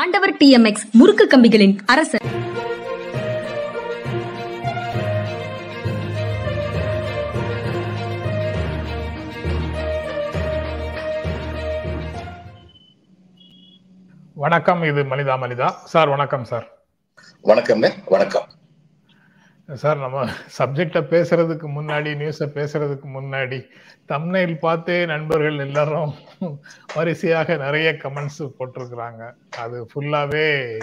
ஆண்டவர் D M X முறுக்கு கம்பிகளின் அரசர். வணக்கம் இது மனிதா மனிதா. சார் வணக்கம் சார். வணக்கம்ண்ணே வணக்கம். சார் நம்ம சப்ஜெக்டை பேசுறதுக்கு முன்னாடி நியூஸை பேசுறதுக்கு முன்னாடி தம்னையில் பார்த்தே நண்பர்கள் எல்லாரும் வரிசையாக நிறைய கமெண்ட்ஸ் போட்டிருக்கிறாங்க. அது ஃபுல்லாவே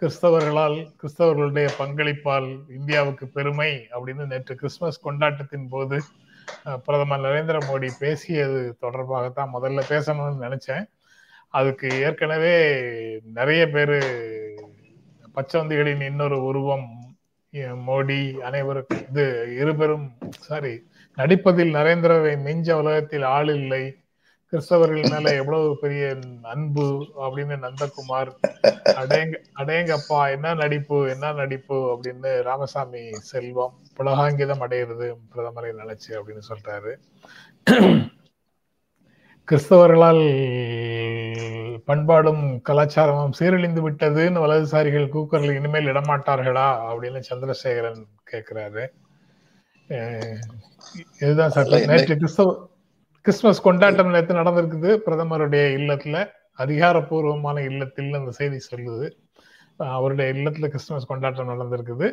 கிறிஸ்தவர்களால் கிறிஸ்தவர்களுடைய பங்களிப்பால் இந்தியாவுக்கு பெருமை அப்படின்னு நேற்று கிறிஸ்மஸ் கொண்டாட்டத்தின் போது பிரதமர் நரேந்திர மோடி பேசியது தொடர்பாகத்தான் முதல்ல பேசணும்னு நினைச்சேன். அதுக்கு ஏற்கனவே நிறைய பேர் பச்சவந்திகளின் இன்னொரு உருவம் மோடி அனைவருக்கும் இது இருபெரும் சாரி நடிப்பதில் நரேந்திரவை மிஞ்ச உலகத்தில் ஆள் இல்லை. கிறிஸ்தவர்கள் மேல எவ்வளவு பெரிய அன்பு அப்படின்னு நந்தகுமார் அடேங்க அடேங்கப்பா என்ன நடிப்பு என்ன நடிப்பு அப்படின்னு ராமசாமி செல்வம் புலகாங்கிதம் அடையிறது பிரதமரை நினைச்சு அப்படின்னு சொல்றாரு. கிறிஸ்தவர்களால் பண்பாடும் கலாச்சாரமும் சீரழிந்து விட்டதுன்னு வலதுசாரிகள் கூக்கரில் இனிமேல் இடமாட்டார்களா அப்படின்னு சந்திரசேகரன் கேட்கிறாரு இதுதான் என்ன- நேற்று கிறிஸ்தவ கிறிஸ்துமஸ் கொண்டாட்டம் நேற்று நடந்திருக்குது. பிரதமருடைய இல்லத்துல அதிகாரப்பூர்வமான இல்லத்தில் அந்த செய்தி சொல்லுது. அவருடைய இல்லத்துல கிறிஸ்துமஸ் கொண்டாட்டம் நடந்திருக்குது.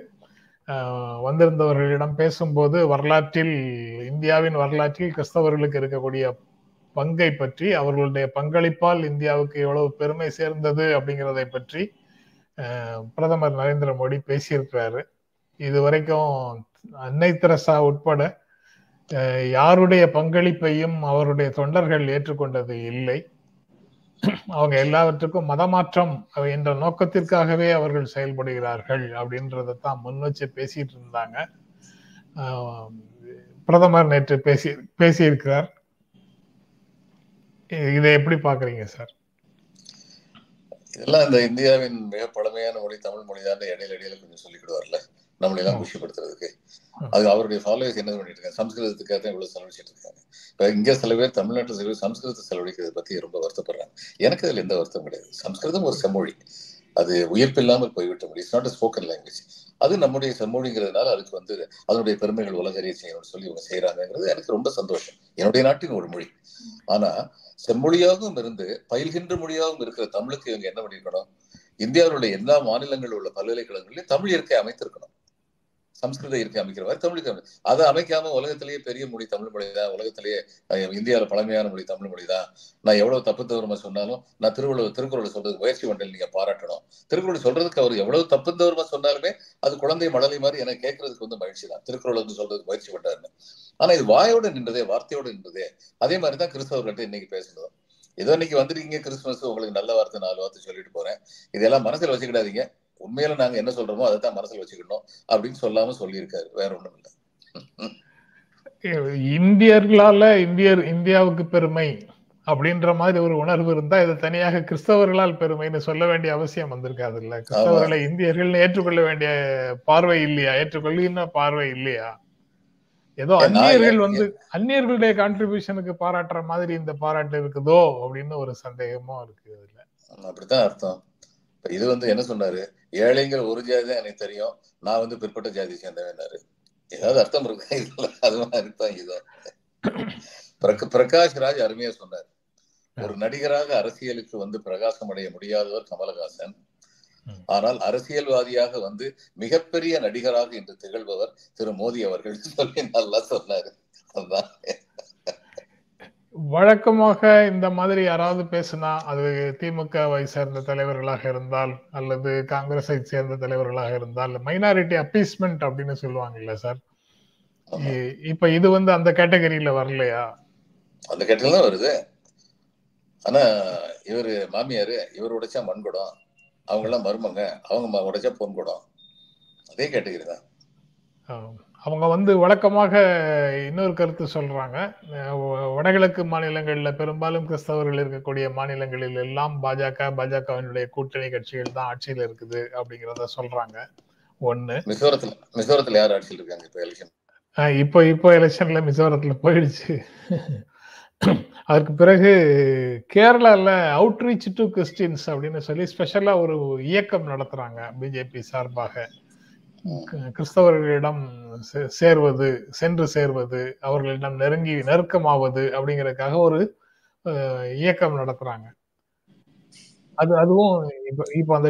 வந்திருந்தவர்களிடம் பேசும்போது வரலாற்றில் இந்தியாவின் வரலாற்றில் கிறிஸ்தவர்களுக்கு இருக்கக்கூடிய பங்கை பற்றி அவர்களுடைய பங்களிப்பால் இந்தியாவுக்கு எவ்வளவு பெருமை சேர்ந்தது அப்படிங்கிறதை பற்றி பிரதமர் நரேந்திர மோடி பேசியிருக்கிறாரு. இது வரைக்கும் அன்னை தெரசா உட்பட யாருடைய பங்களிப்பையும் அவருடைய தொண்டர்கள் ஏற்றுக்கொண்டது இல்லை. அவங்க எல்லாவற்றுக்கும் மதமாற்றம் என்ற நோக்கத்திற்காகவே அவர்கள் செயல்படுகிறார்கள் அப்படின்றத தான் முன் வச்சு பேசிட்டு இருந்தாங்க. பிரதமர் நேற்று பேசி பேசியிருக்கிறார். இதை எப்படி பாக்குறீங்க சார்? இதெல்லாம் இந்த இந்தியாவின் மிக பழமையான மொழி தமிழ் மொழி தான். இடையில இடையில கொஞ்சம் சொல்லிக்கிடுவார்ல. நம்மளை எல்லாம் குஷிப்படுத்துறதுக்கு. அது அவருடைய ஃபாலோவர்ஸ் என்ன பண்ணிட்டு இருக்காங்க? சம்ஸ்கிருதத்துக்காக தான் இவ்வளவு செலவழிச்சிட்டு இருக்காங்க. இப்ப இங்க சில பேர் தமிழ்நாட்டில் சில பேர் சம்ஸ்கிருதத்தை செலவழிக்கிறத பத்தி ரொம்ப வருத்தப்படுறாங்க. எனக்கு அதுல எந்த வருத்தம் கிடையாது. சம்ஸ்கிருதம் ஒரு செம்மொழி. அது உயிர்ப்பில்லாமல் போய்விட்ட மொழி இட்ஸ் நாட் ஸ்போக்கன் லாங்குவேஜ் அது நம்முடைய செம்மொழிங்கிறதுனால அதுக்கு வந்து அதனுடைய பெருமைகள் உலகறிய செய்யணும்னு சொல்லி இவங்க செய்யறாங்கிறது எனக்கு ரொம்ப சந்தோஷம். என்னுடைய நாட்டின் ஒரு மொழி. ஆனா செம்மொழியாகவும் இருந்து பயில்கின்ற மொழியாகவும் இருக்கிற தமிழுக்கு இவங்க என்ன பண்ணிருக்கணும்? இந்தியாவுடைய எல்லா மாநிலங்களில் உள்ள பல்கலைக்கழகங்களிலும் தமிழ் இயற்கை அமைத்திருக்கணும். சம்ஸ்கிருத இருக்கை அமைக்கிறவர் தமிழ் தமிழுக்கு அதை அமைக்காம உலகத்திலேயே பெரிய மொழி தமிழ் மொழி தான் உலகத்திலேயே இந்தியாவில் இந்தியாவுல பழமையான மொழி தமிழ் மொழி தான் நான் எவ்வளவு தப்பு தவறுமா சொன்னாலும் நான் திருவள்ளுவர் திருக்குறள் சொல்றது முயற்சி ஒன்றில் நீங்க பாராட்டணும். திருக்குறள் சொல்றதுக்கு அவர் எவ்வளவு தப்பு தவறுமா சொன்னாலுமே அது குழந்தை மடலை மாதிரி எனக்கு கேட்கறதுக்கு வந்து மகிழ்ச்சி தான் திருக்குறள் வந்து சொல்றதுக்கு முயற்சி பண்றாருன்னு. ஆனா இது வாயோட நின்றதே வார்த்தையோட நின்றதே அதே மாதிரி தான் கிறிஸ்தவர்கள்ட்ட இன்னைக்கு பேசுனதும் ஏதோ இன்னைக்கு வந்துருக்கீங்க கிறிஸ்துமஸ் உங்களுக்கு நல்ல வார்த்தை நாலு வார்த்தை சொல்லிட்டு போறேன். இதெல்லாம் மனசுல வச்சுக்கிடாதீங்க. உண்மையில நாங்க என்ன சொல்றோமோ அதை தான் மனசுல வச்சுக்கணும் அப்படின்னு சொல்லாம சொல்லியிருக்காரு. வேற ஒண்ணும் இல்ல. இந்தியர்களால இந்தியர் இந்தியாவுக்கு பெருமை அப்படின்ற மாதிரி ஒரு உணர்வு இருந்தா இது தனியாக கிறிஸ்தவர்களால் பெருமைன்னு சொல்ல வேண்டிய அவசியம் வந்திருக்காது இல்ல. கிறிஸ்தவர்களை இந்தியர்கள் ஏற்றுக்கொள்ள வேண்டிய பார்வை இல்லையா? ஏற்றுக்கொள்கின்ற பார்வை இல்லையா? ஏதோ அந்நியர்கள் வந்து அந்நியர்களுடைய கான்ட்ரிபியூஷனுக்கு பாராட்டுற மாதிரி இந்த பாராட்டு இருக்குதோ அப்படின்னு ஒரு சந்தேகமும் இருக்கு அதுல. அப்படித்தான் அர்த்தம். இது வந்து என்ன சொன்னாரு? ஏழைங்கள் ஒரு ஜாதி தான் எனக்கு தெரியும். நான் வந்து பிற்பட்ட ஜாதி சேர்ந்தவனாரு. ஏதாவது அர்த்தம் இருக்கு? இதுல அது மாதிரி தான் பிரகாஷ் ராஜ் அருமையா சொன்னார். ஒரு நடிகராக அரசியலுக்கு வந்து பிரகாசம் அடைய முடியாதவர் கமலஹாசன். ஆனால் அரசியல்வாதியாக வந்து மிகப்பெரிய நடிகராக இன்று திகழ்பவர் திரு மோடி அவர்கள். சொல்லி நல்லா சொன்னாரு. அதுதான் வழக்கமாக இந்த மாதிரி யாராவது பேசினா அது திமுகவை சேர்ந்த தலைவர்களாக இருந்தால் அல்லது காங்கிரஸை சேர்ந்த தலைவர்களாக இருந்தால் மைனாரிட்டி அப்பீஸ்மெண்ட் அப்படின்னு சொல்லுவாங்கல்ல சார்? இப்ப இது வந்து அந்த கேட்டகரியில வரலையா? அந்த கட்டில தான் வருது. ஆனா இவரு மாமியாரு இவர் உடைச்சா மண்குடம் அவங்க எல்லாம் மருமங்க அவங்க உடைச்சா பொன் குடம் அதே கேட்டகரி தான். அவங்க வந்து வழக்கமாக இன்னொரு கருத்து சொல்றாங்க. வடகிழக்கு மாநிலங்கள்ல பெரும்பாலும் கிறிஸ்தவர்கள் இருக்கக்கூடிய மாநிலங்களில் எல்லாம் பாஜக பாஜகவினுடைய கூட்டணி கட்சிகள் தான் ஆட்சியில் இருக்குது அப்படிங்கிறத சொல்றாங்க. ஒண்ணு. மிசோரத்துல மிசோரத்துல யார் ஆட்சியில் இருக்காங்க இப்ப எலெக்ஷன் இப்போ இப்போ எலெக்ஷன்ல மிசோரத்துல போயிடுச்சு. அதற்கு பிறகு கேரளால அவுட்ரீச் டு கிறிஸ்டின்ஸ் அப்படின்னு சொல்லி ஸ்பெஷலா ஒரு இயக்கம் நடத்துறாங்க. பிஜேபி சார்பாக. கிறிஸ்தவர்களிடம் சே- சேர்வது சென்று சேர்வது அவர்களிடம் நெருங்கி நெருக்கமாவது அப்படிங்கறதுக்காக ஒரு அஹ், இயக்கம் நடத்துறாங்க. அது அதுவும் இப்ப இப்ப அந்த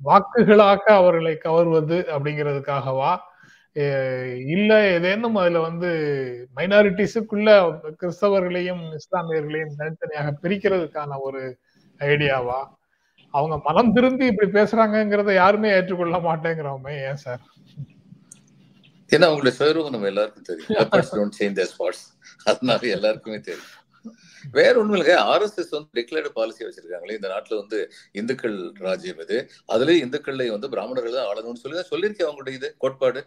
வாக்குகளாக அவர்களை கவர்வது அப்படிங்கிறதுக்காகவா? அஹ் இல்ல ஏதேனும் அதுல வந்து மைனாரிட்டிஸுக்குள்ள கிறிஸ்தவர்களையும் இஸ்லாமியர்களையும் தனித்தனியாக பிரிக்கிறதுக்கான ஒரு ஐடியாவா? அவங்க மனம் திருந்தி இப்படி பேசுறாங்கிறத யாருமே ஏற்றுக்கொள்ள மாட்டேங்கிறோமே ஏன் சார்? ஏன்னா அவங்களுடைய சுயரூபம் நம்ம எல்லாருக்கும் தெரியும். அதனால எல்லாருக்குமே தெரியும். வேற ஒண்ணும் இல்லைங்க. ஆர்எஸ்எஸ் வந்து டிக்ளேர்டு பாலிசி வச்சிருக்காங்களே. இந்த நாட்டுல வந்து இந்துக்கள் ராஜ்யம் இது. அதுலயும் இந்துக்கள்ல வந்து பிராமணர்கள் தான் ஆளணும்னு சொல்லி தான் சொல்லியிருக்கேன் அவங்களுடைய இது கோட்பாடு.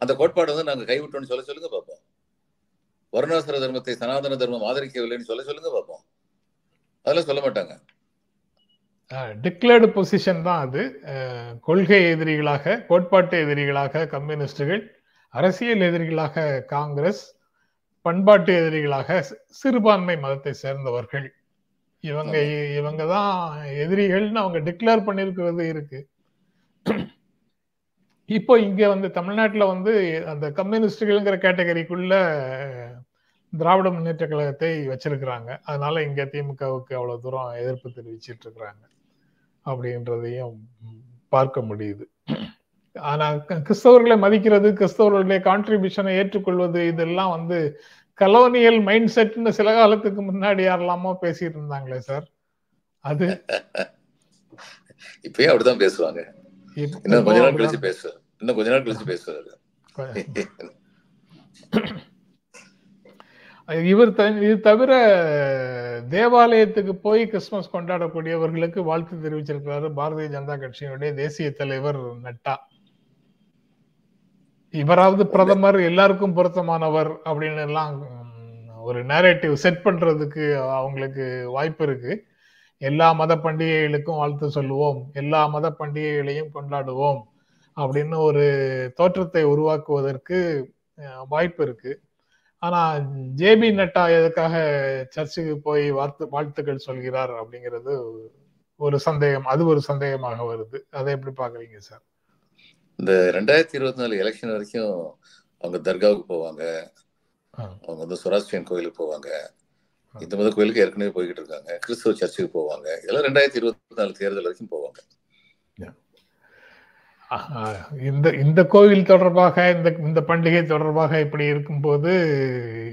அந்த கோட்பாடு வந்து நாங்க கைவிட்டோம்னு சொல்ல சொல்லுங்க பார்ப்போம் வருணாசுர தர்மத்தை சனாதன தர்மம் ஆதரிக்கவில்லைன்னு சொல்ல சொல்லுங்க பார்ப்போம் அதெல்லாம் சொல்ல மாட்டாங்க. டிக்ளேர்டு பொசிஷன் தான் அது. கொள்கை எதிரிகளாக கோட்பாட்டு எதிரிகளாக கம்யூனிஸ்டுகள் அரசியல் எதிரிகளாக காங்கிரஸ் பண்பாட்டு எதிரிகளாக சிறுபான்மை மதத்தை சேர்ந்தவர்கள். இவங்க இவங்க தான் எதிரிகள்னு அவங்க டிக்ளேர் பண்ணிருக்கிறது இருக்கு. இப்போ இங்க வந்து தமிழ்நாட்டுல வந்து அந்த கம்யூனிஸ்டுகள்ங்கிற கேட்டகரிக்குள்ள திராவிட முன்னேற்ற கழகத்தை வச்சிருக்கிறாங்க. அதனால இங்க திமுகவுக்கு அவ்வளவு தூரம் எதிர்ப்பு தெரிவிச்சிட்டு இருக்கிறாங்க. அப்படின்றதையும் பார்க்க முடியுது. ஆனா க- கிறிஸ்தவர்களை மதிக்கிறது கிறிஸ்தவர்களுடைய கான்ட்ரிபியூஷனை ஏற்றுக்கொள்வது இதெல்லாம் வந்து கலோனியல் மைண்ட் செட்னு சில காலத்துக்கு முன்னாடி யாரெல்லாமோ பேசிட்டு இருந்தாங்களே சார். அது இப்பயும் அப்படிதான் பேசுவாங்க. இன்னும் கொஞ்ச நாள் கழிச்சு பேசுவார். இன்னும் கொஞ்ச நாள் கழிச்சு பேசுவாரு. இவர் த- இது தவிர தேவாலயத்துக்கு போய் கிறிஸ்துமஸ் கொண்டாடக்கூடியவர்களுக்கு வாழ்த்து தெரிவிச்சிருக்கிறாரு பாரதிய ஜனதா கட்சியினுடைய தேசிய தலைவர் நட்டா. இவராவது பிரதமர் எல்லாருக்கும் பொருத்தமானவர் அப்படின்னு எல்லாம் ஒரு நேரேட்டிவ் செட் பண்றதுக்கு அவங்களுக்கு வாய்ப்பு இருக்கு. எல்லா மத பண்டிகைகளுக்கும் வாழ்த்து சொல்லுவோம். எல்லா மத பண்டிகைகளையும் கொண்டாடுவோம் அப்படின்னு ஒரு தோற்றத்தை உருவாக்குவதற்கு வாய்ப்பு இருக்கு. ஆனா ஜேபி நட்டா எதுக்காக சர்ச்சுக்கு போய் வாழ்த்து வாழ்த்துக்கள் சொல்கிறார் அப்படிங்கிறது ஒரு சந்தேகம் அது ஒரு சந்தேகமாக வருது. அதை எப்படி பாக்குறீங்க சார்? இந்த ரெண்டாயிரத்தி இருபத்தி நாலு எலெக்ஷன் வரைக்கும் அவங்க தர்காவுக்கு போவாங்க. அவங்க வந்து சுராஸ்டிரியன் கோயிலுக்கு போவாங்க. இந்த மத கோயிலுக்கு ஏற்கனவே போய்கிட்டு இருக்காங்க. கிறிஸ்துவ சர்ச்சுக்கு போவாங்க. இதெல்லாம் ரெண்டாயிரத்தி இருபத்தி நாலு தேர்தல் வரைக்கும் போவாங்க. இந்த இந்த கோவில் தொடர்பாக இந்த இந்த பண்டிகை தொடர்பாக இப்படி இருக்கும்போது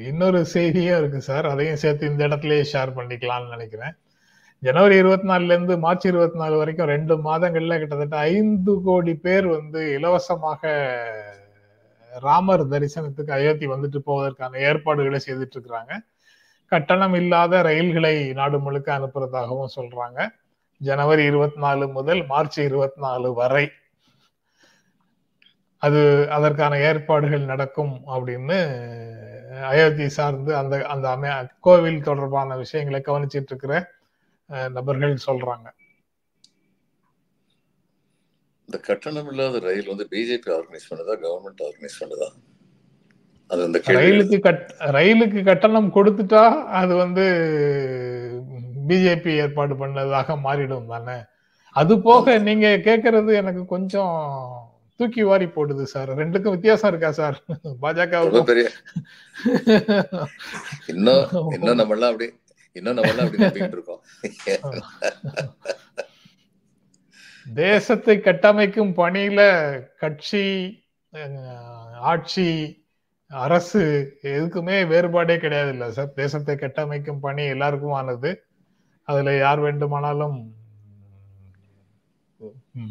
இன்னொரு செய்தியும் இருக்கு சார். அதையும் சேர்த்து இந்த இடத்துலயே ஷேர் பண்ணிக்கலாம்னு நினைக்கிறேன். ஜனவரி இருபத்தி நாலுல இருந்து மார்ச் இருபத்தி நாலு வரைக்கும் ரெண்டு மாதங்கள்ல கிட்டத்தட்ட ஐந்து கோடி பேர் வந்து இலவசமாக ராமர் தரிசனத்துக்கு அயோத்தி வந்துட்டு போவதற்கான ஏற்பாடுகளை செய்துட்டு இருக்கிறாங்க கட்டணம் இல்லாத ரயில்களை நாடு முழுக்க அனுப்புறதாகவும் சொல்றாங்க. ஜனவரி இருபத்தி நாலு முதல் மார்ச் இருபத்தி நாலு வரை அது அதற்கான ஏற்பாடுகள் நடக்கும் அப்படின்னு அயோத்தி சார்ந்து அந்த அந்த அமை கோவில் தொடர்பான விஷயங்களை கவனிச்சிட்டு இருக்கிற நபர்கள் சொல்றாங்க. இந்த கட்டணம் இல்லாத ரயில் வந்து பிஜேபி ஆர்கனைஸ் பண்ணதா கவர்மெண்ட் ஆர்கனைஸ் பண்ணதா? அது அந்த ரயிலுக்கு கட் ரயிலுக்கு கட்டணம் கொடுத்துட்டா அது வந்து பிஜேபி ஏற்பாடு பண்ணதாக மாறிடும் தானே? அது போக நீங்க கேக்குறது எனக்கு கொஞ்சம் தூக்கி வாரி போடுது சார். ரெண்டுக்கும் வித்தியாசம் இருக்கா சார்? பாஜகவுக்கும். பெரிய இன்னும் இன்னும் நம்ம எல்லாம் அப்படி இன்னும் நம்ம எல்லாம் அப்படி நம்பிக்கிட்டு இருக்கோம். தேசத்தை கட்டமைக்கும் பணியில கட்சி ஆட்சி அரசு எதுக்குமே வேறுபாடே கிடையாது இல்ல சார். தேசத்தை கட்டமைக்கும் பணி எல்லாருக்கும் ஆனது அதுல யார் வேண்டுமானாலும்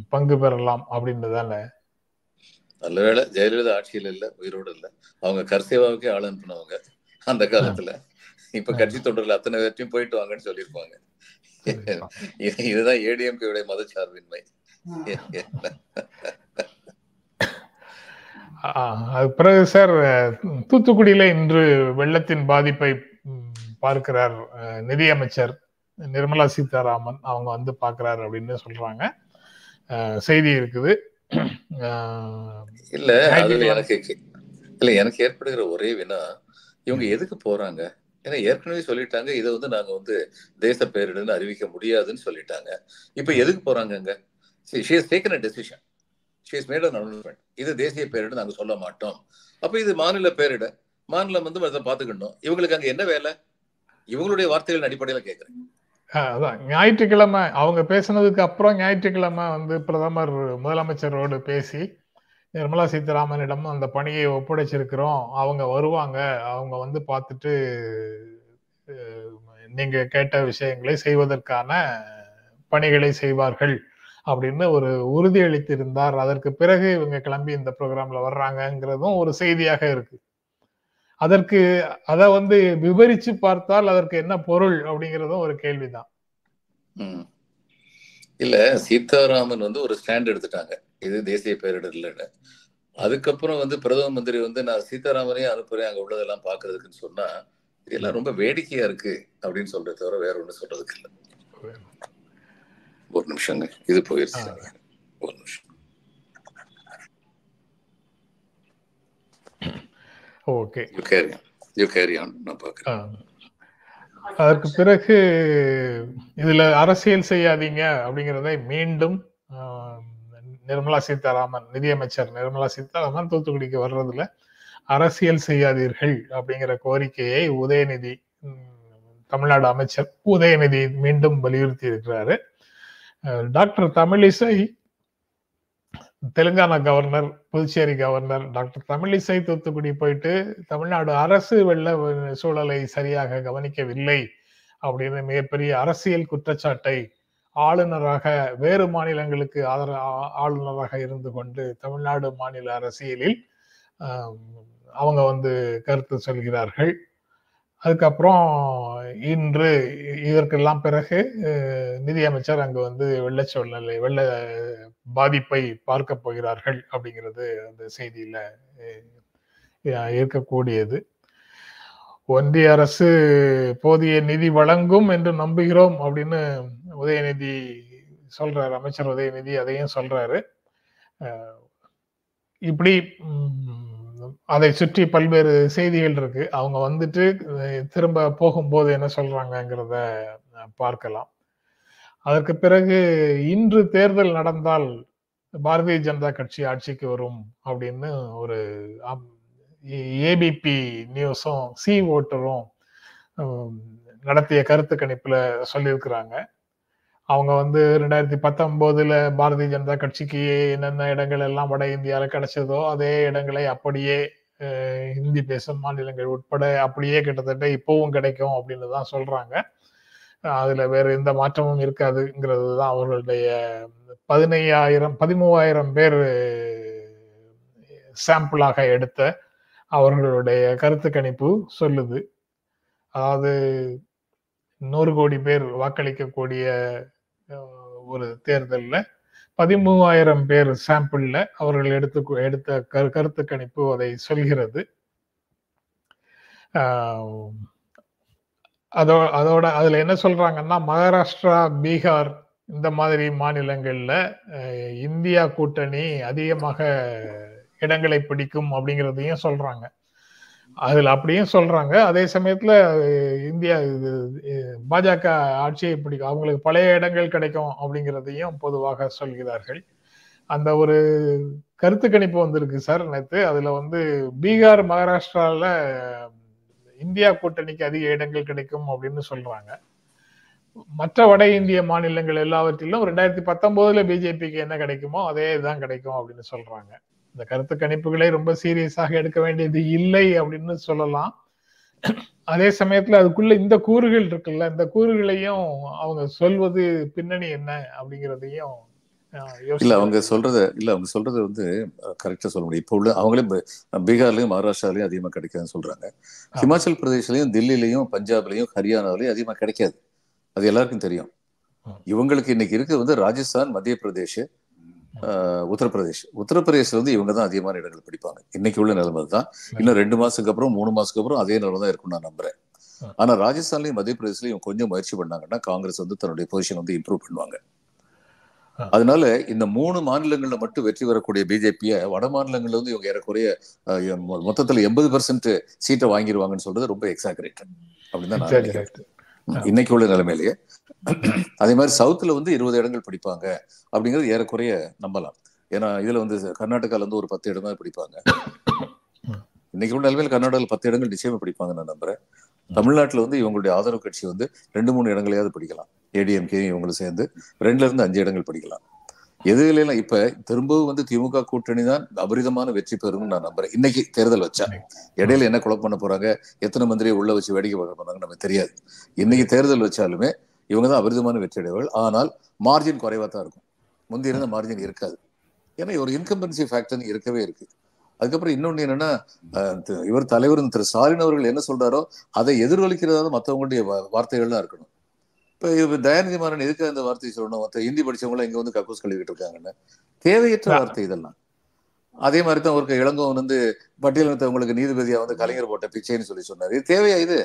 பங்கு பெறலாம் அப்படின்றதால. நல்ல வேளை ஜெயலலிதா ஆட்சியில் இல்ல உயிரோடு இல்ல. அவங்க கர்சேவாவுக்கே ஆள் அனுப்புனவங்க அந்த காலத்துல. இப்ப கட்சி தொண்டர்கள் அத்தனை பேர்ட்டையும் போயிட்டு வாங்கன்னு சொல்லியிருப்பாங்க. இது- இதுதான் ஏடிஎம்கேவுடைய மதச்சார்பின்மை. ஆஹ், அது பிறகு சார் தூத்துக்குடியில இன்று வெள்ளத்தின் பாதிப்பை பார்க்கிறார் நிதியமைச்சர் நிர்மலா சீதாராமன். அவங்க வந்து பார்க்கிறார் அப்படின்னு சொல்றாங்க. செய்தி இருக்குது. இல்ல அதுல எனக்கு இல்ல எனக்கு ஏற்படுகிற ஒரே வினா இவங்க எதுக்கு போறாங்க? ஏன்னா ஏற்கனவே சொல்லிட்டாங்க இதை வந்து நாங்க வந்து தேச பேரிடர்னு அறிவிக்க முடியாதுன்னு சொல்லிட்டாங்க. இப்ப எதுக்கு போறாங்க அங்க? She has taken a decision she has made an announcement இது தேசிய பேரிடர் நாங்க சொல்ல மாட்டோம். அப்ப இது மாநில பேரிடர். மாநிலம் வந்து அதை பாத்துக்கணும் இவங்களுக்கு அங்க என்ன வேலை? இவங்களுடைய வார்த்தைகளின் அடிப்படையில கேக்குறேன். அஹ் அதான். ஞாயிற்றுக்கிழமை அவங்க பேசினதுக்கு அப்புறம் ஞாயிற்றுக்கிழமை வந்து பிரதமர் முதலமைச்சரோடு பேசி நிர்மலா சீதாராமனிடம் அந்த பணியை ஒப்படைச்சிருக்கிறோம். அவங்க வருவாங்க. அவங்க வந்து பார்த்துட்டு நீங்க கேட்ட விஷயங்களை செய்வதற்கான பணிகளை செய்வார்கள் அப்படின்னு ஒரு உறுதியளித்திருந்தார். அதற்கு பிறகு இவங்க கிளம்பி இந்த ப்ரோக்ராம்ல வர்றாங்கங்கிறதும் ஒரு செய்தியாக இருக்கு. அதற்கு அதை வந்து விவரிச்சு பார்த்தால் அதற்கு என்ன பொருள் அப்படிங்கிறதும் ஒரு கேள்விதான். இல்ல சீதாராமன் வந்து ஒரு ஸ்டாண்ட் எடுத்துட்டாங்க. இது தேசிய பேரிடர் இல்லைன்னு. அதுக்கப்புறம் வந்து பிரதம மந்திரி வந்து நான் சீதாராமனையும் அனுப்புறேன் அங்க உள்ளதெல்லாம் பாக்குறதுக்குன்னு சொன்னா இதெல்லாம் ரொம்ப வேடிக்கையா இருக்கு அப்படின்னு சொல்றத தவிர வேற ஒண்ணும் சொல்றதுக்கு இல்லை. ஒரு நிமிஷங்க இது போயிருச்சு ஒரு நிமிஷம் ஓகே நான் பாக்குறேன் அதற்கு பிறகு இதுல அரசியல் செய்யாதீங்க அப்படிங்கிறதை மீண்டும் நிர்மலா சீதாராமன் நிதியமைச்சர் நிர்மலா சீதாராமன் தூத்துக்குடிக்கு வர்றதுல அரசியல் செய்யாதீர்கள் அப்படிங்கிற கோரிக்கையை உதயநிதி தமிழ்நாடு அமைச்சர் உதயநிதி மீண்டும் வலியுறுத்தி இருக்கிறாரு. Doctor Tamilisai Telangana governor Puducherry governor doctor Tamilisai Thoothukudi போயிட்டு தமிழ்நாடு அரசு வெள்ள சூழலை சரியாக கவனிக்கவில்லை அப்படின்னு மிகப்பெரிய அரசியல் குற்றச்சாட்டை ஆளுநராக வேறு மாநிலங்களுக்கு ஆதர ஆளுநராக இருந்து கொண்டு தமிழ்நாடு மாநில அரசியலில் அவங்க வந்து கருத்து சொல்கிறார்கள். அதுக்கப்புறம் இன்று இதற்கெல்லாம் பிறகு நிதியமைச்சர் அங்கு வந்து வெள்ள சூழ்நிலை வெள்ள பாதிப்பை பார்க்க போகிறார்கள் அப்படிங்கிறது அந்த செய்தியில இருக்கக்கூடியது. ஒன்றிய அரசு போதிய நிதி வழங்கும் என்று நம்புகிறோம் அப்படின்னு உதயநிதி சொல்றாரு. அமைச்சர் உதயநிதி அதையும் சொல்றாரு. இப்படி அதை சுற்றி பல்வேறு செய்திகள் இருக்கு. அவங்க வந்துட்டு திரும்ப போகும்போது என்ன சொல்றாங்கங்கிறத பார்க்கலாம். அதற்கு பிறகு இன்று தேர்தல் நடந்தால் பாரதிய ஜனதா கட்சி ஆட்சிக்கு வரும் அப்படின்னு ஒரு ஏபிபி நியூஸும் சி ஓட்டரும் நடத்திய கருத்து கணிப்புல சொல்லியிருக்கிறாங்க. அவங்க வந்து ரெண்டாயிரத்தி பத்தொன்பதுல பாரதிய ஜனதா கட்சிக்கு என்னென்ன இடங்கள் எல்லாம் வட இந்தியாவில் கிடைச்சதோ அதே இடங்களை அப்படியே ஹிந்தி பேசும் மாநிலங்கள் உட்பட அப்படியே கிட்டத்தட்ட இப்பவும் கிடைக்கும் அப்படின்னு தான் சொல்றாங்க. அதுல வேற எந்த மாற்றமும் இருக்காதுங்கிறது தான் அவர்களுடைய பதினையாயிரம் பதிமூவாயிரம் பேர் சாம்பிளாக எடுத்த அவர்களுடைய கருத்து கணிப்பு சொல்லுது. அதாவது நூறு கோடி பேர் வாக்களிக்கக்கூடிய ஒரு தேர்தலில் பதிமூவாயிரம் பேர் சாம்பிளில் அவர்கள் எடுத்து எடுத்த கரு கருத்து கணிப்பு அதை சொல்கிறது. அதோ அதோட அதில் என்ன சொல்கிறாங்கன்னா மகாராஷ்டிரா பீகார் இந்த மாதிரி மாநிலங்களில் இந்தியா கூட்டணி அதிகமாக இடங்களை பிடிக்கும் அப்படிங்கிறதையும் சொல்கிறாங்க அதுல அப்படியும் சொல்றாங்க. அதே சமயத்துல இந்தியா இது, பாஜக ஆட்சியை பிடிக்கும் அவங்களுக்கு பழைய இடங்கள் கிடைக்கும் அப்படிங்கிறதையும் பொதுவாக சொல்கிறார்கள். அந்த ஒரு கருத்து கணிப்பு வந்திருக்கு சார் நேற்று அதுல வந்து பீகார் மகாராஷ்டிரால இந்தியா கூட்டணிக்கு அதிக இடங்கள் கிடைக்கும் அப்படின்னு சொல்றாங்க. மற்ற வட இந்திய மாநிலங்கள் எல்லாவற்றிலும் ரெண்டாயிரத்தி பத்தொன்பதுல பிஜேபிக்கு என்ன கிடைக்குமோ அதே தான் கிடைக்கும் அப்படின்னு சொல்றாங்க. இந்த கருத்து கணிப்புகளை ரொம்ப சீரியஸாக எடுக்க வேண்டியது இல்லை அப்படின்னு சொல்லலாம். அதே சமயத்துல அதுக்குள்ள இந்த கூறுகள் இருக்குல்ல இந்த கூறுகளையும் அவங்க சொல்வது பின்னணி என்ன அப்படிங்கிறதையும் இல்ல அவங்க சொல்றத இல்ல அவங்க சொல்றது வந்து கரெக்டா சொல்ல முடியும். இப்போ உள்ள அவங்களே பீகார்லயும் மகாராஷ்டிராலயும் அதிகமா கிடைக்காதுன்னு சொல்றாங்க. ஹிமாச்சல் பிரதேஷ்லயும் தில்லிலையும் பஞ்சாப்லயும் ஹரியானாலையும் அதிகமா கிடைக்காது. அது எல்லாருக்கும் தெரியும். இவங்களுக்கு இன்னைக்கு இருக்கு வந்து ராஜஸ்தான் மத்திய பிரதேஷ் உத்தரப்பிரதேஷ். உத்தரப்பிரதேஷ்ல வந்து இவங்க தான் அதிகமான இடங்கள் பிடிப்பாங்க. இன்னைக்கு உள்ள நிலைமை தான் இன்னும் ரெண்டு மாசத்துக்கு அப்புறம் மூணு மாசத்துக்கு அப்புறம் அதே நிலைமை தான் இருக்கும் நான் நம்புறேன். ஆனா ராஜஸ்தான்லயும் மத்திய பிரதேஷ்லயும் கொஞ்சம் முயற்சி பண்ணாங்கன்னா காங்கிரஸ் வந்து தன்னுடைய பொசிஷன் வந்து இம்ப்ரூவ் பண்ணுவாங்க. அதனால இந்த மூணு மாநிலங்கள்ல மட்டும் வெற்றி பெறக்கூடிய பிஜேபியை வட மாநிலங்கள்ல வந்து இவங்க ஏறக்குறைய மொத்தத்துல எண்பது பர்சன்ட் சீட்டை வாங்கிடுவாங்கன்னு சொல்றது ரொம்ப எக்ஸாகரேட் அப்படின்னு தான் நான் நினைக்கிறேன். Exaggerate. இன்னைக்கு உள்ள நிலைமையிலேயே. அதே மாதிரி சவுத்துல வந்து இருபது இடங்கள் படிப்பாங்க அப்படிங்கிறது ஏறக்குறைய நம்பலாம். ஏன்னா இதுல வந்து கர்நாடகால வந்து ஒரு பத்து இடம் தான் பிடிப்பாங்க. இன்னைக்கு உள்ள நிலைமையில கர்நாடகாவில் பத்து இடங்கள் நிச்சயமா பிடிப்பாங்க நான் நம்புறேன். தமிழ்நாட்டுல வந்து இவங்களுடைய ஆதரவு கட்சி வந்து ரெண்டு மூணு இடங்களையாவது படிக்கலாம். ஏடிஎம்கே இவங்களும் சேர்ந்து ரெண்டுல இருந்து அஞ்சு இடங்கள் படிக்கலாம். எதுலாம் இப்ப திரும்பவும் வந்து திமுக கூட்டணி தான் அபரிதமான வெற்றி பெறும்னு நான் நம்புறேன். இன்னைக்கு தேர்தல் வச்சா. இடையில என்ன குழப்பம் பண்ண போறாங்க? எத்தனை மந்திரியை உள்ள வச்சு வேடிக்கை பார்க்க போறாங்க நமக்கு தெரியாது. இன்னைக்கு தேர்தல் வச்சாலுமே இவங்க தான் அபரிதமான வெற்றி அடைவார்கள் ஆனால் மார்ஜின் குறைவா தான் இருக்கும். முந்தி இருந்த மார்ஜின் இருக்காது. ஏன்னா ஒரு இன்கம்பன்சி ஃபேக்டர் இருக்கவே இருக்கு. அதுக்கப்புறம் இன்னொன்னு என்னன்னா இவர் தலைவர் திரு ஸ்டாலின் அவர்கள் என்ன சொல்றாரோ அதை எதிரொலிக்கிறதா மற்றவங்களுடைய வார்த்தைகள் தான் இருக்கணும். இப்ப தயாநிதி மாறன் எதுக்கு அந்த வார்த்தையை சொல்லணும்? மற்ற ஹிந்தி படிச்சவங்க இங்க வந்து கக்கூஸ் கழுவிட்டு இருக்காங்கன்னு. தேவையற்ற வார்த்தை இதெல்லாம். அதே மாதிரி தான் ஒரு இளங்கோவன் வந்து பட்டியலினத்தவங்களுக்கு நீதிபதியா வந்து கலைஞர் போட்ட பிச்சைன்னு சொல்லி சொன்னாரு. இது தேவையா இது?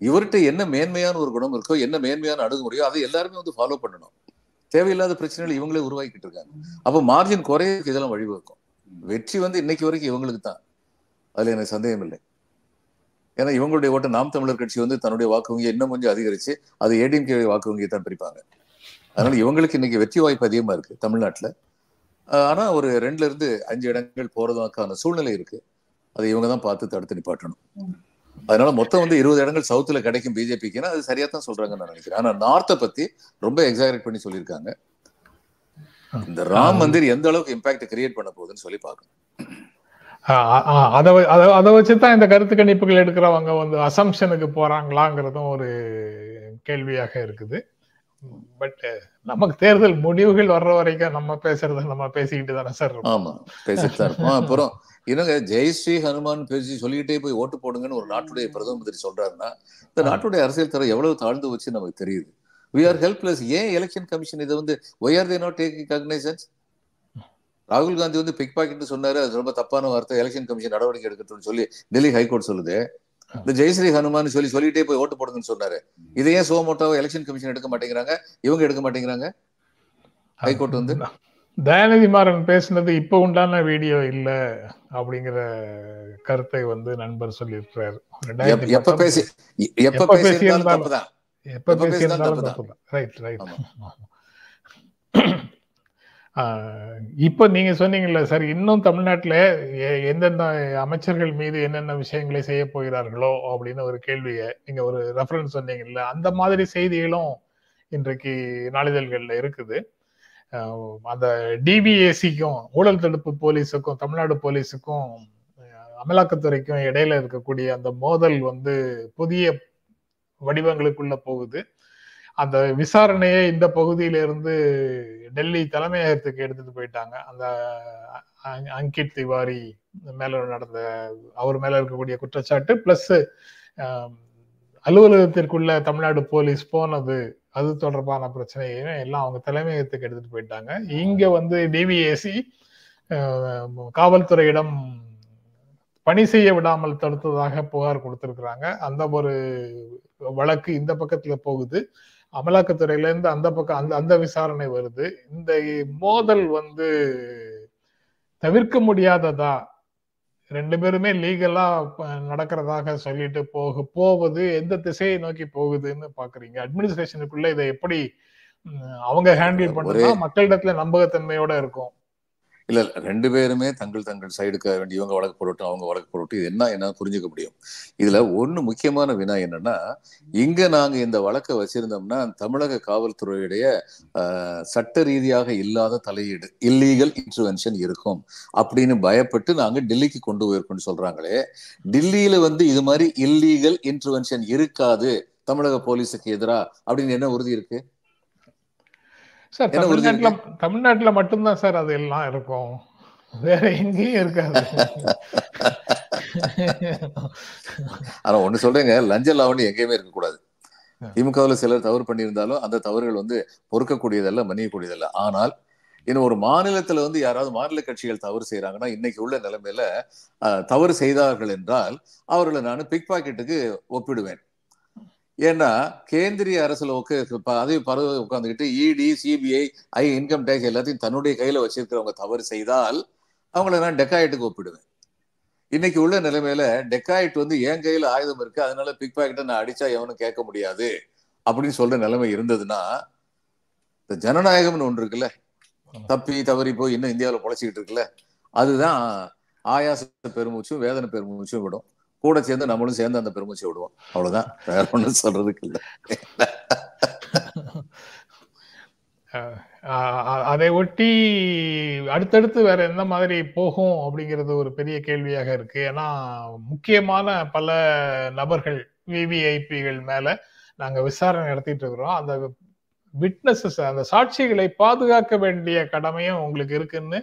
இவர்கிட்ட என்ன மேன்மையான ஒரு குணம் இருக்கோ என்ன மேன்மையான அணுகுமுறையோ அதை எல்லாருமே வந்து ஃபாலோ பண்ணணும். தேவையில்லாத பிரச்சனைகள் இவங்களே உருவாக்கிட்டு இருக்காங்க. அப்ப மார்ஜின் குறையதுக்கு இதெல்லாம் வழிவகுக்கும். வெற்றி வந்து இன்னைக்கு வரைக்கும் இவங்களுக்கு தான் அதுல எனக்கு சந்தேகம் இல்லை ஏன்னா இவங்களுடைய ஓட்ட நாம் தமிழர் கட்சி வந்து தன்னுடைய வாக்கு வங்கியை இன்னும் கொஞ்சம் அதிகரிச்சு அது ஏடிஎம்கே வாக்கு வங்கியை தான் பிரிப்பாங்க. அதனால இவங்களுக்கு இன்னைக்கு வெற்றி வாய்ப்பு அதிகமா இருக்கு தமிழ்நாட்டுல. ஆனா ஒரு ரெண்டுல இருந்து அஞ்சு இடங்கள் போறதுக்கான சூழ்நிலை இருக்கு. அதை இவங்க தான் பார்த்து தடுத்து நிப்பாட்டணும். அதனால மொத்தம் வந்து இருபது இடங்கள் சவுத்துல கிடைக்கும் பிஜேபிக்குன்னா அது சரியா தான் சொல்றாங்கன்னு நான் நினைக்கிறேன். ஆனா நார்த்தை பத்தி ரொம்ப எக்ஸாகரேட் பண்ணி சொல்லியிருக்காங்க. இந்த ராம் மந்திர் எந்த அளவுக்கு இம்பாக்ட் கிரியேட் பண்ண போகுதுன்னு சொல்லி பார்க்கணும். அதை அதை வச்சுதான் இந்த கருத்து கணிப்புகள் எடுக்கிறவங்க வந்து அசம்ஷனுக்கு போறாங்களாங்கிறதும் ஒரு கேள்வியாக இருக்குது. பட் நமக்கு தேர்தல் முடிவுகள் வர்ற வரைக்கும் நம்ம பேசுறத நம்ம பேசிக்கிட்டு தானே சார். ஆமா பேசிட்டு தான் இருப்போம் அப்புறம் என்னங்க ஜெய் ஸ்ரீ ஹனுமான் பேசி சொல்லிக்கிட்டே போய் ஓட்டு போடுங்கன்னு ஒரு நாட்டுடைய பிரதம மந்திரி சொல்றாருன்னா இந்த நாட்டுடைய அரசியல் தரம் எவ்வளவு தாழ்ந்து வச்சு நமக்கு தெரியுது. வி ஆர் ஹெல்ப்லெஸ் ஏன் எலெக்ஷன் கமிஷன் இதை வந்து why are they not taking cognisance ராகுல் காந்தி வந்து பிக் பாக்கெட் சொன்னாரு. அது ரொம்ப தப்பான வார்த்தை. எலெக்ஷன் கமிஷன் நடவடிக்கை எடுக்கட்டும்னு சொல்லி டெல்லி ஹைகோர்ட் சொல்லுது. இந்த ஜெயஸ்ரீ ஹனுமான் சொல்லி சொல்லிட்டே போய் ஓட்டு போடுங்கன்னு சொன்னாரு. இதை ஏன் சோமோட்டோவை எலெக்ஷன் கமிஷன் எடுக்க மாட்டேங்கிறாங்க? இவங்க எடுக்க மாட்டேங்கிறாங்க? ஹைகோர்ட் வந்து? தயாநிதி மாறன் பேசுனது இப்ப உண்டான வீடியோ இல்ல அப்படிங்கிற கருத்தை வந்து நண்பர் சொல்லியிருக்கிறாரு. எப்- எப்ப பேசி எப்ப பேசியிருந்தாலும் தப்புதான். எப்ப பேசியிருந்தாலும் ரைட் ரைட். இப்போ நீங்க சொன்னீங்கல்ல சார் இன்னும் தமிழ்நாட்டில் எ- எந்தெந்த அமைச்சர்கள் மீது என்னென்ன விஷயங்களை செய்ய போகிறார்களோ? அப்படின்னு ஒரு கேள்வியை நீங்க ஒரு ரெஃபரன்ஸ் சொன்னீங்கல்ல அந்த மாதிரி செய்திகளும் இன்றைக்கு நாளிதழ்கள்ல இருக்குது. அந்த டிபிஏசிக்கும் ஊழல் தடுப்பு போலீஸுக்கும் தமிழ்நாடு போலீஸுக்கும் அமலாக்கத்துறைக்கும் இடையில இருக்கக்கூடிய அந்த மோதல் வந்து புதிய வடிவங்களுக்குள்ள போகுது. அந்த விசாரணையை இந்த பகுதியில இருந்து டெல்லி தலைமையகத்துக்கு எடுத்துட்டு போயிட்டாங்க. அந்த அ- அங்கிட் திவாரி மேல நடந்த அவர் மேல இருக்கக்கூடிய குற்றச்சாட்டு பிளஸ் அலுவலகத்திற்குள்ள தமிழ்நாடு போலீஸ் போனது அது தொடர்பான பிரச்சனையும் எல்லாம் அவங்க தலைமையகத்துக்கு எடுத்துட்டு போயிட்டாங்க. இங்க வந்து டிவிஏசி காவல்துறையிடம் பணி செய்ய விடாமல் தடுத்ததாக புகார் கொடுத்திருக்கிறாங்க. அந்த ஒரு வழக்கு இந்த பக்கத்துல போகுது. அமலாக்கத்துறையில இருந்து அந்த பக்கம் அந்த அந்த விசாரணை வருது. இந்த மோதல் வந்து தவிர்க்க முடியாததா? ரெண்டு பேருமே லீகலா நடக்கிறதாக சொல்லிட்டு போக போவது எந்த திசையை நோக்கி போகுதுன்னு பாக்குறீங்க. அட்மினிஸ்ட்ரேஷனுக்குள்ள இதை எப்படி அவங்க ஹேண்டில் பண்ணா மக்களிடத்துல நம்பகத்தன்மையோட இருக்கும். இல்ல இல்ல, ரெண்டு பேருமே தங்கள் தங்கள் சைடுக்க வேண்டிய இவங்க வழக்கு போடட்டும் அவங்க வழக்கு போடட்டும் இது என்ன என்ன புரிஞ்சுக்க முடியும். இதுல ஒன்று முக்கியமான வினா என்னன்னா இங்க நாங்க இந்த வழக்கை வச்சிருந்தோம்னா தமிழக காவல்துறையுடைய சட்ட ரீதியாக இல்லாத தலையீடு இல்லீகல் இன்டர்வென்ஷன் இருக்கும் அப்படின்னு பயப்பட்டு நாங்க டெல்லிக்கு கொண்டு போயிருக்கோம்னு சொல்றாங்களே டெல்லியில வந்து இது மாதிரி இல்லீகல் இன்டர்வென்ஷன் இருக்காது தமிழக போலீஸுக்கு எதிரா அப்படின்னு என்ன உறுதி இருக்கு? சார் தமிழ்நாட்டுல தமிழ்நாட்டுல மட்டும்தான் சார் அது எல்லாம் இருக்கும். வேற எங்கேயும் இருக்காது. ஆனா ஒண்ணு சொல்றேங்க லஞ்ச லாவணி எங்கேயுமே இருக்கக்கூடாது. திமுகவில் சிலர் தவறு பண்ணியிருந்தாலும் அந்த தவறுகள் வந்து பொறுக்கக்கூடியதல்ல மன்னிக்கக்கூடியதல்ல. ஆனால் இன்னும் ஒரு மாநிலத்துல வந்து யாராவது மாநில கட்சிகள் தவறு செய்யறாங்கன்னா இன்னைக்கு உள்ள நிலைமையில தவறு செய்தார்கள் என்றால் அவர்களை நான் பிக் பாக்கெட்டுக்கு ஒப்பிடுவேன். ஏன்னா கேந்திரிய அரசுல உக்க பதவி பதவி உட்காந்துக்கிட்டு இடி சிபிஐ ஐ இன்கம் டேக்ஸ் எல்லாத்தையும் தன்னுடைய கையில வச்சிருக்கிறவங்க தவறு செய்தால் அவங்கள நான் டெக்காய்ட்டுக்கு ஒப்பிடுவேன். இன்னைக்கு உள்ள நிலைமையில டெக்காயிட் வந்து என் கையில ஆயுதம் இருக்கு அதனால பிக் பாக்கெட்டை நான் அடிச்சா எவனும் கேட்க முடியாது அப்படின்னு சொல்ற நிலைமை இருந்ததுன்னா இந்த ஜனநாயகம்னு ஒன்று இருக்குல்ல தப்பி தவறி போய் இன்னும் இந்தியாவில் பொழைச்சிக்கிட்டு இருக்குல்ல அதுதான் ஆயாச பெருமூச்சும் வேதனை பெருமூச்சும் விடும். கூட சேர்ந்து நம்மளும் சேர்ந்து அந்த பெருமூச்சை விடுவோம். அவ்வளவுதான். வேற ஒன்றும் சொல்றதுக்கு இல்லை. அதை ஒட்டி அடுத்தடுத்து வேற எந்த மாதிரி போகும் அப்படிங்கிறது ஒரு பெரிய கேள்வியாக இருக்கு. ஏன்னா முக்கியமான பல நபர்கள் விவிஐபிகள் மேல நாங்க விசாரணை நடத்திட்டு இருக்கிறோம். அந்த விட்னஸஸ் அந்த சாட்சிகளை பாதுகாக்க வேண்டிய கடமையும் உங்களுக்கு இருக்குன்னு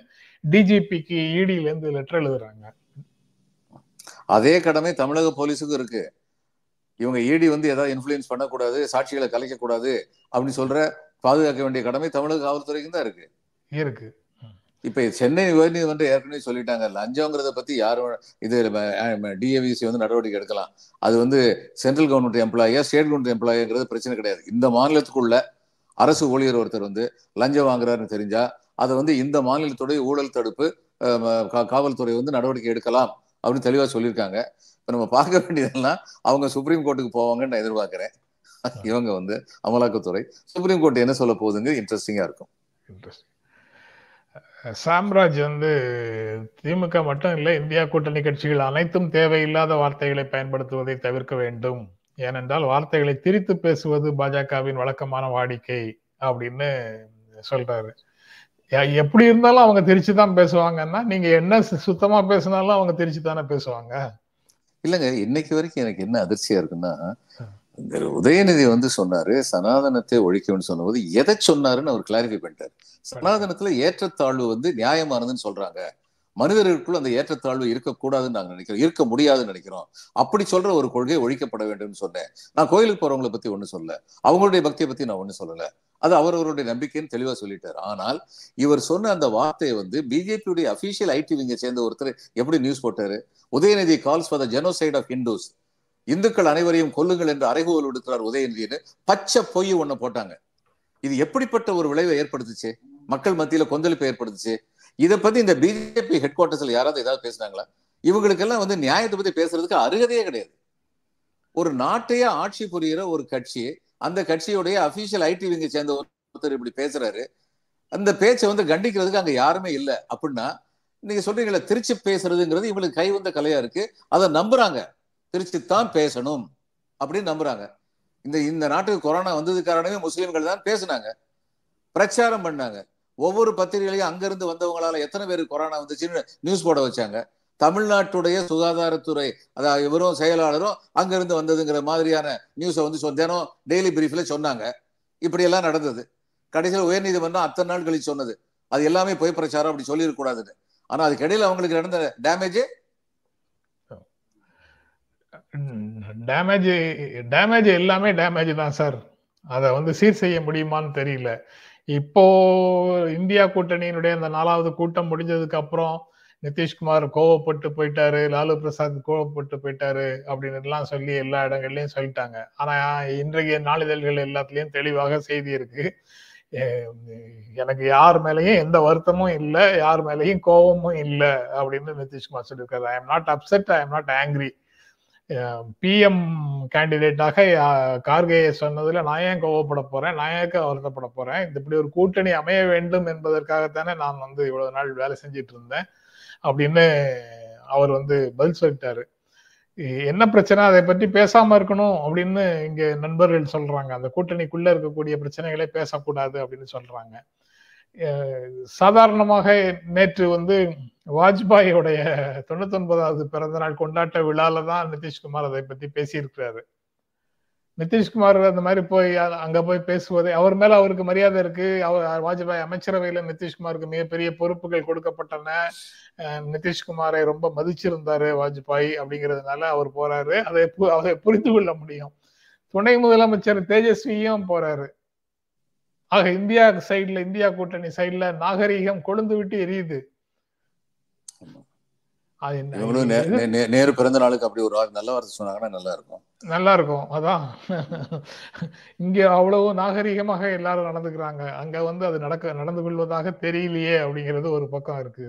டிஜிபிக்கு இடியிலேருந்து லெட்டர் எழுதுறாங்க. அதே கடமை தமிழக போலீஸுக்கும் இருக்கு. இவங்க இடி வந்து ஏதாவது இன்ஃபுளுயன்ஸ் பண்ணக்கூடாது சாட்சிகளை கலைக்க கூடாது அப்படின்னு சொல்ற பாதுகாக்க வேண்டிய கடமை தமிழக காவல்துறைக்கும் தான் இருக்கு. இருக்கு. இப்ப சென்னை உயர்நீதிமன்றம் ஏற்கனவே சொல்லிட்டாங்க லஞ்சங்கிறத பத்தி யாரும் இது டிஏவிசி வந்து நடவடிக்கை எடுக்கலாம். அது வந்து சென்ட்ரல் கவர்மெண்ட் எம்ப்ளாயியா ஸ்டேட் கவர்மெண்ட் எம்ப்ளாயிங்கிறது பிரச்சனை கிடையாது. இந்த மாநிலத்துக்குள்ள அரசு ஊழியர் ஒருத்தர் வந்து லஞ்சம் வாங்குறாருன்னு தெரிஞ்சா அதை வந்து இந்த மாநிலத்துடைய ஊழல் தடுப்பு காவல்துறை வந்து நடவடிக்கை எடுக்கலாம். அப்படின்னு தெளிவா சொல்லியிருக்காங்க. இப்ப நம்ம பார்க்க வேண்டியதெல்லாம் அவங்க சுப்ரீம் கோர்ட்டுக்கு போவாங்கன்னு நான் எதிர்பார்க்கிறேன். இவங்க வந்து அமலாக்கத்துறை. சுப்ரீம் கோர்ட் என்ன சொல்ல போகுதுங்க இன்ட்ரெஸ்டிங்கா இருக்கும். சாம்ராஜ் வந்து திமுக மட்டும் இல்லை இந்தியா கூட்டணி கட்சிகள் அனைத்தும் தேவையில்லாத வார்த்தைகளை பயன்படுத்துவதை தவிர்க்க வேண்டும். ஏனென்றால் வார்த்தைகளை திரித்து பேசுவது பாஜகவின் வழக்கமான வாடிக்கை அப்படின்னு சொல்றாரு. எப்படி இருந்தாலும் அவங்க திருச்சி தான் பேசுவாங்கன்னா நீங்க என்ன சுத்தமா பேசினாலும் அவங்க திருச்சி தானே பேசுவாங்க. இல்லங்க இன்னைக்கு வரைக்கும் எனக்கு என்ன அதிர்ச்சியா இருக்குன்னா இந்த உதயநிதி வந்து சொன்னாரு சனாதனத்தை ஒழிக்கணும்னு சொன்னபோது எதை சொன்னாருன்னு அவர் கிளாரிஃபை பண்ணிட்டாரு. சனாதனத்துல ஏற்றத்தாழ்வு வந்து நியாயமானதுன்னு சொல்றாங்க. மனிதர்களுக்குள்ள அந்த ஏற்றத்தாழ்வு இருக்கக்கூடாதுன்னு நாங்கள் நினைக்கிறோம். இருக்க முடியாதுன்னு நினைக்கிறோம். அப்படி சொல்ற ஒரு கொள்கை ஒழிக்கப்பட வேண்டும்னு சொன்னேன். நான் கோயிலுக்கு போறவங்களை பத்தி ஒன்றும் சொல்லல. அவங்களுடைய பக்தியை பத்தி நான் ஒன்றும் சொல்லல. அது அவரவருடைய நம்பிக்கைன்னு தெளிவா சொல்லிட்டார். ஆனால் இவர் சொன்ன அந்த வார்த்தையை வந்து பிஜேபியுடைய அபிஷியல் ஐடி விங்க சேர்ந்த ஒருத்தர் எப்படி நியூஸ் போட்டாரு? Udhayanidhi calls for the genocide of Hindus இந்துக்கள் அனைவரையும் கொல்லுங்கள் என்று அறைகோல் விடுக்கிறார் உதயநிதினு பச்சை பொய் ஒண்ணு போட்டாங்க. இது எப்படிப்பட்ட ஒரு விளைவை ஏற்படுத்துச்சு? மக்கள் மத்தியில கொந்தளிப்பை ஏற்படுத்துச்சு? இதை பத்தி இந்த பிஜேபி ஹெட் குவார்டர்ஸ்ல யாராவது ஏதாவது பேசினாங்களா? இவங்களுக்கெல்லாம் வந்து நியாயத்தை பத்தி பேசுறதுக்கு அருகதையே கிடையாது. ஒரு நாட்டையே ஆட்சி புரிகிற ஒரு கட்சி அந்த கட்சியுடைய அபிஷியல் ஐடி விங்க சேர்ந்த ஒருத்தர் இப்படி பேசுறாரு. அந்த பேச்சை வந்து கண்டிக்கிறதுக்கு அங்க யாருமே இல்லை. அப்படின்னா நீங்க சொல்றீங்களா திருச்சி பேசுறதுங்கிறது இவங்களுக்கு கை வந்த கலையா இருக்கு. அதை நம்புறாங்க. திருச்சி தான் பேசணும் அப்படின்னு நம்புறாங்க. இந்த இந்த நாட்டுக்கு கொரோனா வந்தது காரணமே முஸ்லீம்கள் தான் பேசினாங்க. பிரச்சாரம் பண்ணாங்க. ஒவ்வொரு பத்திரிகையிலையும் அங்கிருந்து வந்தவங்களால எத்தனை பேர் கொரோனா வந்துச்சுன்னு நியூஸ் போட வச்சாங்க. தமிழ்நாட்டுடைய சுகாதாரத்துறை அதாவது இவரும் செயலாளரும் அங்கிருந்து வந்ததுங்கிற மாதிரியான நியூஸை வந்து தினம் டெய்லி பிரீஃப்ல சொன்னாங்க. இப்படியெல்லாம் நடந்தது. கடைசியில் உயர்நீதிமன்றம் அத்தனை நாள் கழிச்சு சொன்னது. அது எல்லாமே பொய் பிரச்சாரம் அப்படி சொல்லிடக்கூடாதுன்னு ஆனால் அதுக்கு அவங்களுக்கு நடந்த டேமேஜ் டேமேஜ் டேமேஜ் எல்லாமே டேமேஜ் தான் சார் அதை வந்து சீர் செய்ய முடியுமான்னு தெரியல. இப்போ இந்தியா கூட்டணியினுடைய அந்த நாலாவது கூட்டம் முடிஞ்சதுக்கு அப்புறம் நிதிஷ்குமார் கோவப்பட்டு போயிட்டாரு லாலு பிரசாத் கோவப்பட்டு போயிட்டாரு அப்படின்னு எல்லாம் சொல்லி எல்லா இடங்கள்லயும் சொல்லிட்டாங்க. ஆனா இன்றைய நாளிதழ்கள் எல்லாத்துலயும் தெளிவாக செய்தி இருக்கு. எனக்கு யார் மேலேயும் எந்த வருத்தமும் இல்லை யார் மேலேயும் கோபமும் இல்லை அப்படின்னு நிதிஷ்குமார் சொல்லியிருக்காரு. I am not upset I am not angry PM கேண்டிடேட்டாக கார்கேயை சொன்னதுல நான் ஏன் கோவப்பட போறேன்? நான் ஏன் வருத்தப்பட போறேன்? இப்படி ஒரு கூட்டணி அமைய வேண்டும் என்பதற்காகத்தானே நான் வந்து இவ்வளவு நாள் வேலை செஞ்சிட்டு இருந்தேன் அப்படின்னு அவர் வந்து பதில் சொல்லிட்டாரு. என்ன பிரச்சனை? அதை பற்றி பேசாம இருக்கணும் அப்படின்னு இங்க நண்பர்கள் சொல்றாங்க. அந்த கூட்டணிக்குள்ள இருக்கக்கூடிய பிரச்சனைகளை பேசக்கூடாது அப்படின்னு சொல்றாங்க. சாதாரணமாக நேற்று வந்து வாஜ்பாயோடைய தொண்ணூத்தொன்பதாவது பிறந்த நாள் கொண்டாட்ட விழால தான் நிதிஷ்குமார் அதை பத்தி பேசியிருக்கிறாரு. நிதிஷ்குமார் அந்த மாதிரி போய் அங்க போய் பேசுவதே அவர் மேல அவருக்கு மரியாதை இருக்கு. அவர் வாஜ்பாய் அமைச்சரவையில நிதிஷ்குமாருக்கு மிகப்பெரிய பொறுப்புகள் கொடுக்கப்பட்டன. நிதிஷ்குமாரை ரொம்ப மதிச்சிருந்தாரு வாஜ்பாய் அப்படிங்கிறதுனால அவர் போறாரு. அதை அதை புரிந்து கொள்ள முடியும். துணை முதலமைச்சர் தேஜஸ்வியும் போறாரு. ஆக இந்தியா சைட்ல இந்தியா கூட்டணி சைட்ல நாகரீகம் கொழுந்து விட்டு எரியுது அது என்ன- இவங்களும் நே- இது நே- நே- நேரு பிறந்த நாளுக்கு அப்படி ஒரு நல்ல வார்த்தை சொன்னாங்கன்னா நல்லா இருக்கும் நல்லா இருக்கும் அதான். இங்க அவ்வளவு நாகரிகமாக எல்லாரும் நடந்துக்கிறாங்க. அங்க வந்து அது நடக்க நடந்து கொள்வதாக தெரியலையே அப்படிங்கிறது ஒரு பக்கம் இருக்கு.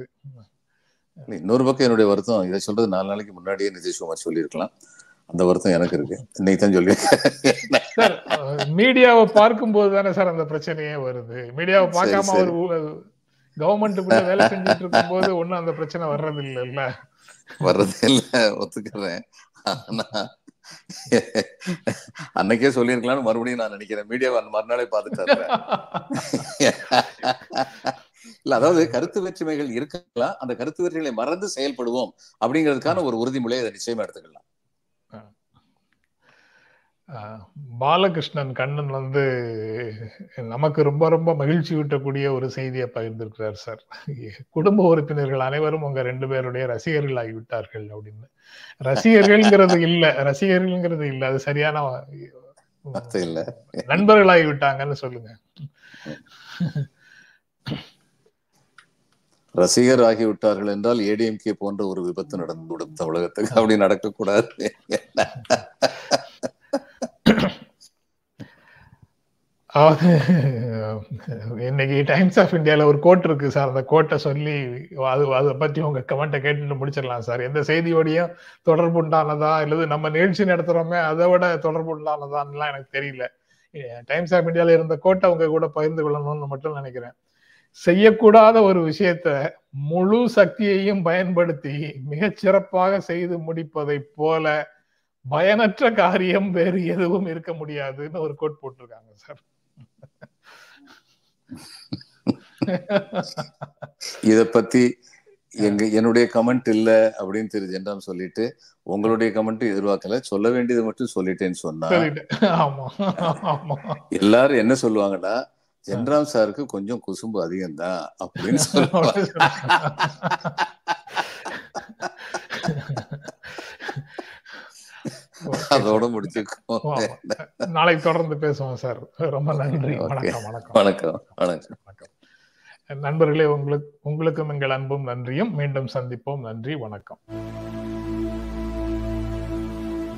இன்னொரு பக்கம் என்னுடைய வருத்தம் இதை சொல்றது நாலு நாளைக்கு முன்னாடியே நிதிஷ்குமார் சொல்லியிருக்கலாம். அந்த வருத்தம் எனக்கு இருக்கு. இன்னைக்கு தான் சார் மீடியாவை பார்க்கும்போது தானே சார் அந்த பிரச்சனையே வருது. மீடியாவை பார்க்காம சரி. கவர்மெண்ட்டுக்குள்ள வேலை செஞ்சுட்டு இருக்கும்போது ஒண்ணும் அந்த பிரச்சனை வர்றது இல்லைல்ல வர்றது இல்ல ஒத்துக்கிறேன். ஆனா அன்னைக்கே சொல்லியிருக்கலாம்னு மறுபடியும் நான் நினைக்கிறேன். மீடியாவை அந்த மறுநாளே பார்த்துட்டாரு இல்ல அதாவது கருத்து வேற்றுமைகள் இருக்கலாம் அந்த கருத்து வேற்றுமைகளை மறந்து செயல்படுவோம் அப்படிங்கிறதுக்கான ஒரு உறுதிமொழியை அதை நிச்சயமா எடுத்துக்கலாம். பாலகிருஷ்ணன் கண்ணன் வந்து நமக்கு ரொம்ப ரொம்ப மகிழ்ச்சி ஊட்டக்கூடிய ஒரு செய்தியை பகிர்ந்திருக்கிறார் சார். குடும்ப உறுப்பினர்கள் அனைவரும் உங்க ரெண்டு பேருடைய ரசிகர்கள் ஆகிவிட்டார்கள் அப்படின்னு. ரசிகர்கள்ங்கிறது இல்ல ரசிகர்கள்ங்கிறது இல்ல அது சரியான வார்த்தை இல்ல. நண்பர்கள் ஆகிவிட்டாங்கன்னு சொல்லுங்க. ரசிகர் ஆகிவிட்டார்கள் என்றால் ஏடிஎம்கே போன்ற ஒரு விபத்து நடந்துவிடும் தமிழகத்துக்கு. அப்படி நடக்கக்கூடாது. இன்னைக்கு டைம்ஸ் ஆஃப் இந்தியாவில் ஒரு கோட் இருக்கு சார். அந்த கோட்டை சொல்லி அது அதை பற்றி உங்கள் கமெண்ட்டை கேட்டுட்டு முடிச்சிடலாம் சார். எந்த செய்தியோடையும் தொடர்பு உண்டானதா? இல்லது நம்ம நிகழ்ச்சி நடத்துகிறோமே அதை விட தொடர்பு உண்டானதான்லாம் எனக்கு தெரியல. டைம்ஸ் ஆஃப் இந்தியாவில் இருந்த கோட்டை உங்க கூட பகிர்ந்து கொள்ளணும்னு மட்டும் நினைக்கிறேன். செய்யக்கூடாத ஒரு விஷயத்த முழு சக்தியையும் பயன்படுத்தி மிகச் சிறப்பாக செய்து முடிப்பதை போல பயனற்ற காரியம் வேறு எதுவும் இருக்க முடியாதுன்னு ஒரு கோட் போட்டிருக்காங்க சார். இத பத்தி எங்க என்னுடைய கமெண்ட் இல்ல அப்படின்னு திரு ஜென்ராம் சொல்லிட்டு உங்களுடைய கமெண்ட் எதிர்பார்க்கல. சொல்ல வேண்டியதை மட்டும் சொல்லிட்டேன்னு சொன்னா எல்லாரும் என்ன சொல்லுவாங்கன்னா ஜென்ராம் சாருக்கு கொஞ்சம் குசும்பு அதிகம் தான் அப்படின்னு சொல்லுவாங்க. அதோட முடிச்சுக்கோ நாளைக்கு தொடர்ந்து பேசுவோம் சார். ரொம்ப நன்றி. வணக்கம். வணக்கம் வணக்கம். வணக்கம். நண்பர்களே உங்களுக்கு உங்களுக்கும் எங்கள் அன்பும் நன்றியும். மீண்டும் சந்திப்போம். நன்றி வணக்கம்.